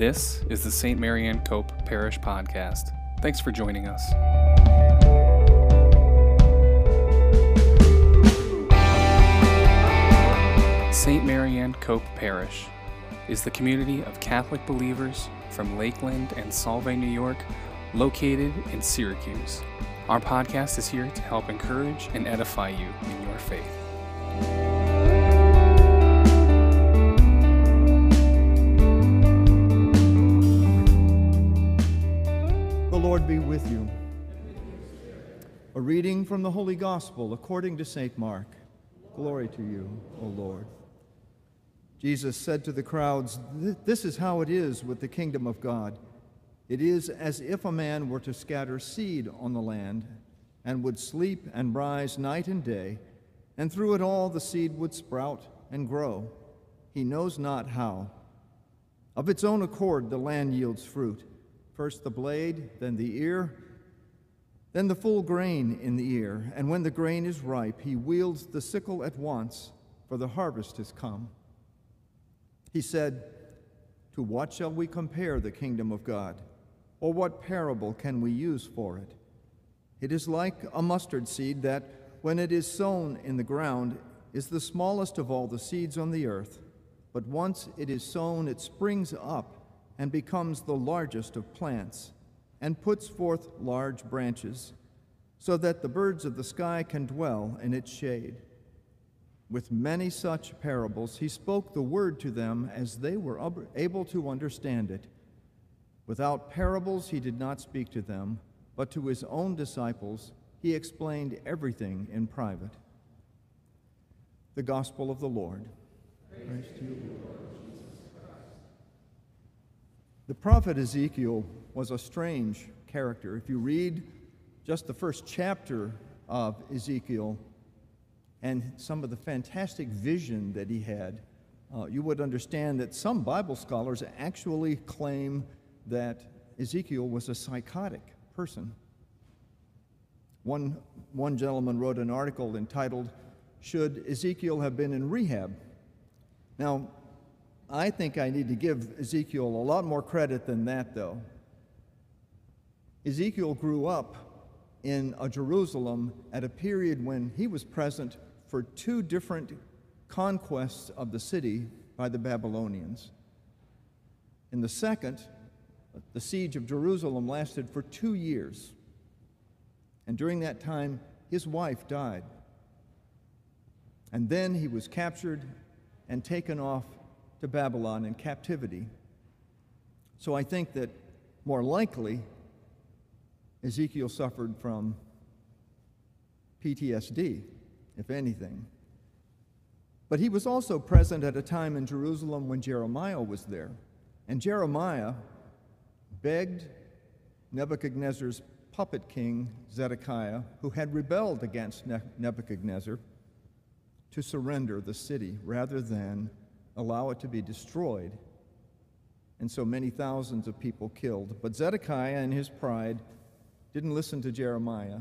This is the St. Mary Marianne Cope Parish Podcast. Thanks for joining us. St. Mary Marianne Cope Parish is the community of Catholic believers from Lakeland and Solvay, New York, located in Syracuse. Our podcast is here to help encourage and edify you in your faith. Be with you. A reading from the Holy Gospel according to St. Mark. Glory to you, O Lord. Jesus said to the crowds, This is how it is with the kingdom of God. It is as if a man were to scatter seed on the land and would sleep and rise night and day, and through it all the seed would sprout and grow. He knows not how. Of its own accord, the land yields fruit first the blade, then the ear, then the full grain in the ear. And when the grain is ripe, he wields the sickle at once, for the harvest has come. He said, To what shall we compare the kingdom of God? Or what parable can we use for it? It is like a mustard seed that, when it is sown in the ground, is the smallest of all the seeds on the earth. But once it is sown, it springs up and becomes the largest of plants, and puts forth large branches, so that the birds of the sky can dwell in its shade. With many such parables, he spoke the word to them as they were able to understand it. Without parables, he did not speak to them, but to his own disciples, he explained everything in private. The Gospel of the Lord. Praise, to you, Lord. The prophet Ezekiel was a strange character. If you read just the first chapter of Ezekiel and some of the fantastic vision that he had, uh, you would understand that some Bible scholars actually claim that Ezekiel was a psychotic person. One, one gentleman wrote an article entitled, Should Ezekiel Have Been in Rehab? Now, I think I need to give Ezekiel a lot more credit than that, though. Ezekiel grew up in a Jerusalem at a period when he was present for two different conquests of the city by the Babylonians. In the second, the siege of Jerusalem lasted for two years. And during that time, his wife died. And then he was captured and taken off to Babylon in captivity. So I think that more likely, Ezekiel suffered from PTSD, if anything. But he was also present at a time in Jerusalem when Jeremiah was there. And Jeremiah begged Nebuchadnezzar's puppet king, Zedekiah, who had rebelled against Nebuchadnezzar, to surrender the city rather than allow it to be destroyed. And so many thousands of people killed. But Zedekiah, in his pride, didn't listen to Jeremiah.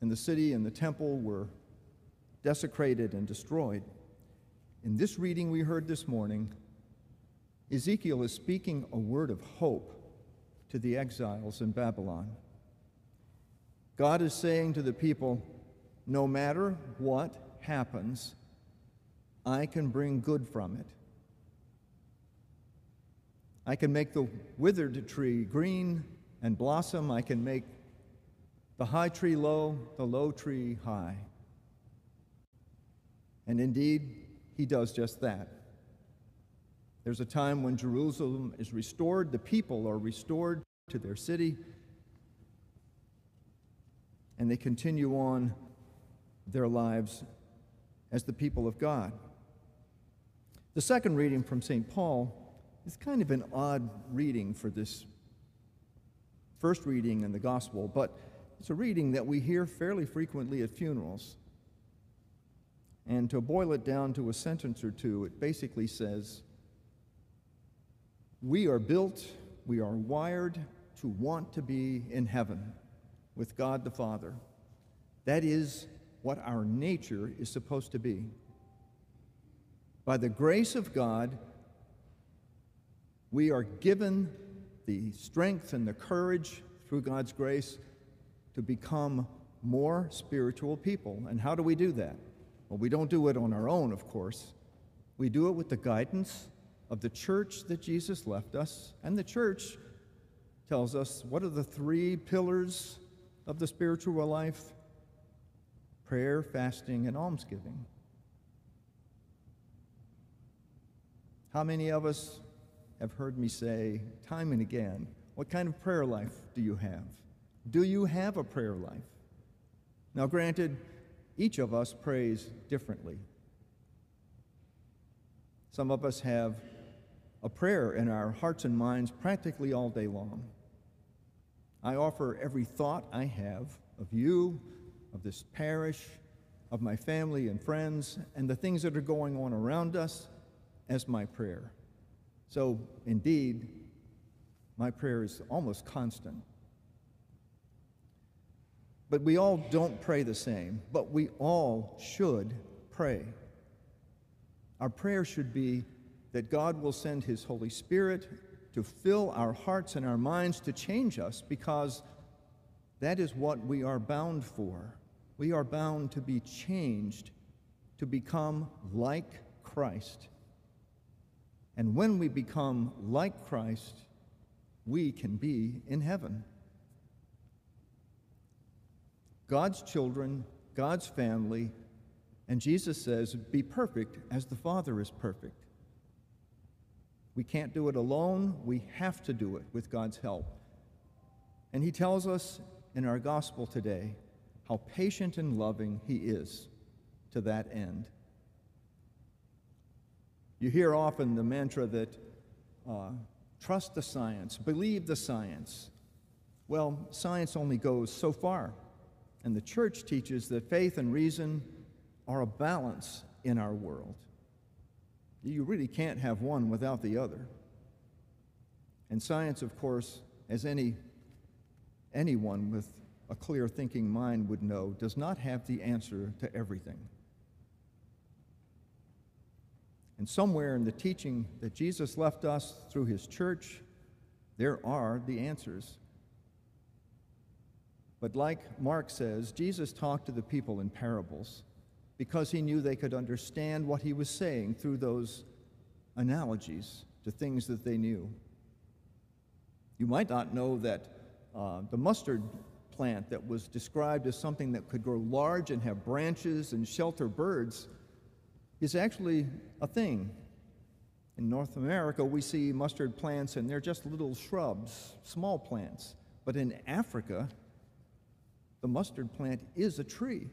And the city and the temple were desecrated and destroyed. In this reading we heard this morning, Ezekiel is speaking a word of hope to the exiles in Babylon. God is saying to the people, no matter what happens, I can bring good from it. I can make the withered tree green and blossom. I can make the high tree low, the low tree high. And indeed, he does just that. There's a time when Jerusalem is restored, the people are restored to their city, and they continue on their lives as the people of God. The second reading from St. Paul is kind of an odd reading for this first reading in the gospel, but it's a reading that we hear fairly frequently at funerals. And to boil it down to a sentence or two, it basically says, We are built, we are wired to want to be in heaven with God the Father. That is what our nature is supposed to be. By the grace of God, We are given the strength and the courage through God's grace to become more spiritual people. And how do we do that? Well, we don't do it on our own, of course. We do it with the guidance of the church that Jesus left us. And the church tells us what are the three pillars of the spiritual life? Prayer, fasting, and almsgiving. How many of us have heard me say time and again, What kind of prayer life do you have? Do you have a prayer life? Now, granted, each of us prays differently. Some of us have a prayer in our hearts and minds practically all day long. I offer every thought I have of you, of this parish, of my family and friends, and the things that are going on around us as my prayer. So, indeed, my prayer is almost constant. But we all don't pray the same, but we all should pray. Our prayer should be that God will send His Holy Spirit to fill our hearts and our minds to change us because that is what we are bound for. We are bound to be changed to become like Christ. And when we become like Christ, we can be in heaven. God's children, God's family, and Jesus says, Be perfect as the Father is perfect. We can't do it alone, we have to do it with God's help. And He tells us in our gospel today how patient and loving He is to that end. You hear often the mantra that uh, trust the science, believe the science. Well, science only goes so far. And the church teaches that faith and reason are a balance in our world. You really can't have one without the other. And science, of course, as any anyone with a clear thinking mind would know, does not have the answer to everything. And somewhere in the teaching that Jesus left us through his church, there are the answers. But like Mark says, Jesus talked to the people in parables because he knew they could understand what he was saying through those analogies to things that they knew. You might not know that uh, the mustard plant that was described as something that could grow large and have branches and shelter birds is actually a thing. In North America, we see mustard plants and they're just little shrubs, small plants. But in Africa, the mustard plant is a tree.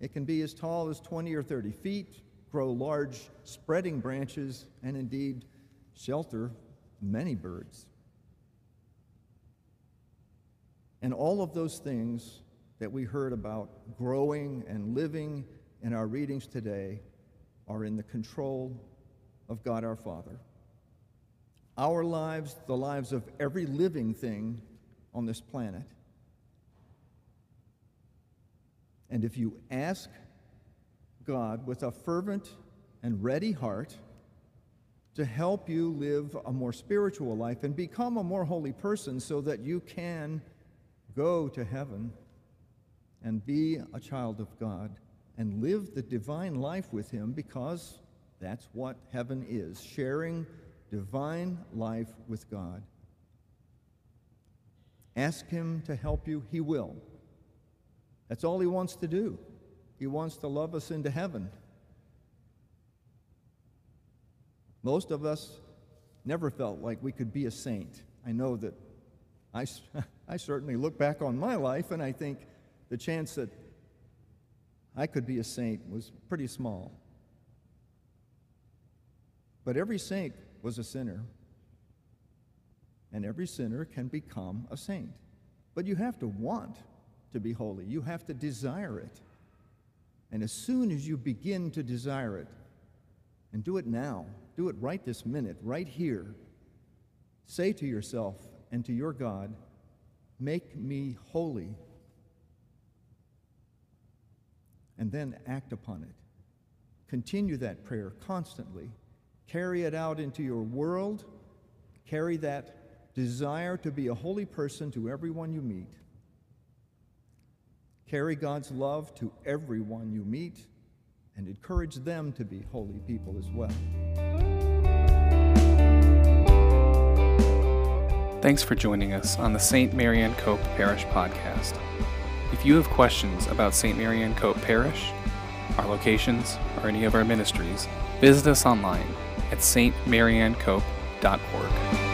It can be as tall as 20 or 30 feet, grow large, spreading branches, and indeed shelter many birds. And all of those things that we heard about growing and living in our readings today are in the control of God our Father. Our lives, the lives of every living thing on this planet, And if you ask God with a fervent and ready heart to help you live a more spiritual life and become a more holy person so that you can go to heaven and be a child of God and live the divine life with Him because that's what heaven is sharing divine life with God. Ask Him to help you, He will. That's all He wants to do. He wants to love us into heaven. Most of us never felt like we could be a saint. I know that I, I certainly look back on my life and I think the chance that I could be a saint was pretty small. But every saint was a sinner, and every sinner can become a saint. But you have to want to be holy. You have to desire it. And as soon as you begin to desire it, and do it now, do it right this minute, right here, say to yourself and to your God, Make me holy. And then act upon it. Continue that prayer constantly. Carry it out into your world Carry that desire to be a holy person to everyone you meet. Carry God's love to everyone you meet and encourage them to be holy people as well. Thanks for joining us on the St. Marianne Cope Parish podcast. If you have questions about St. Marianne Cope Parish, our locations, or any of our ministries, visit us online at stmariannecope.org.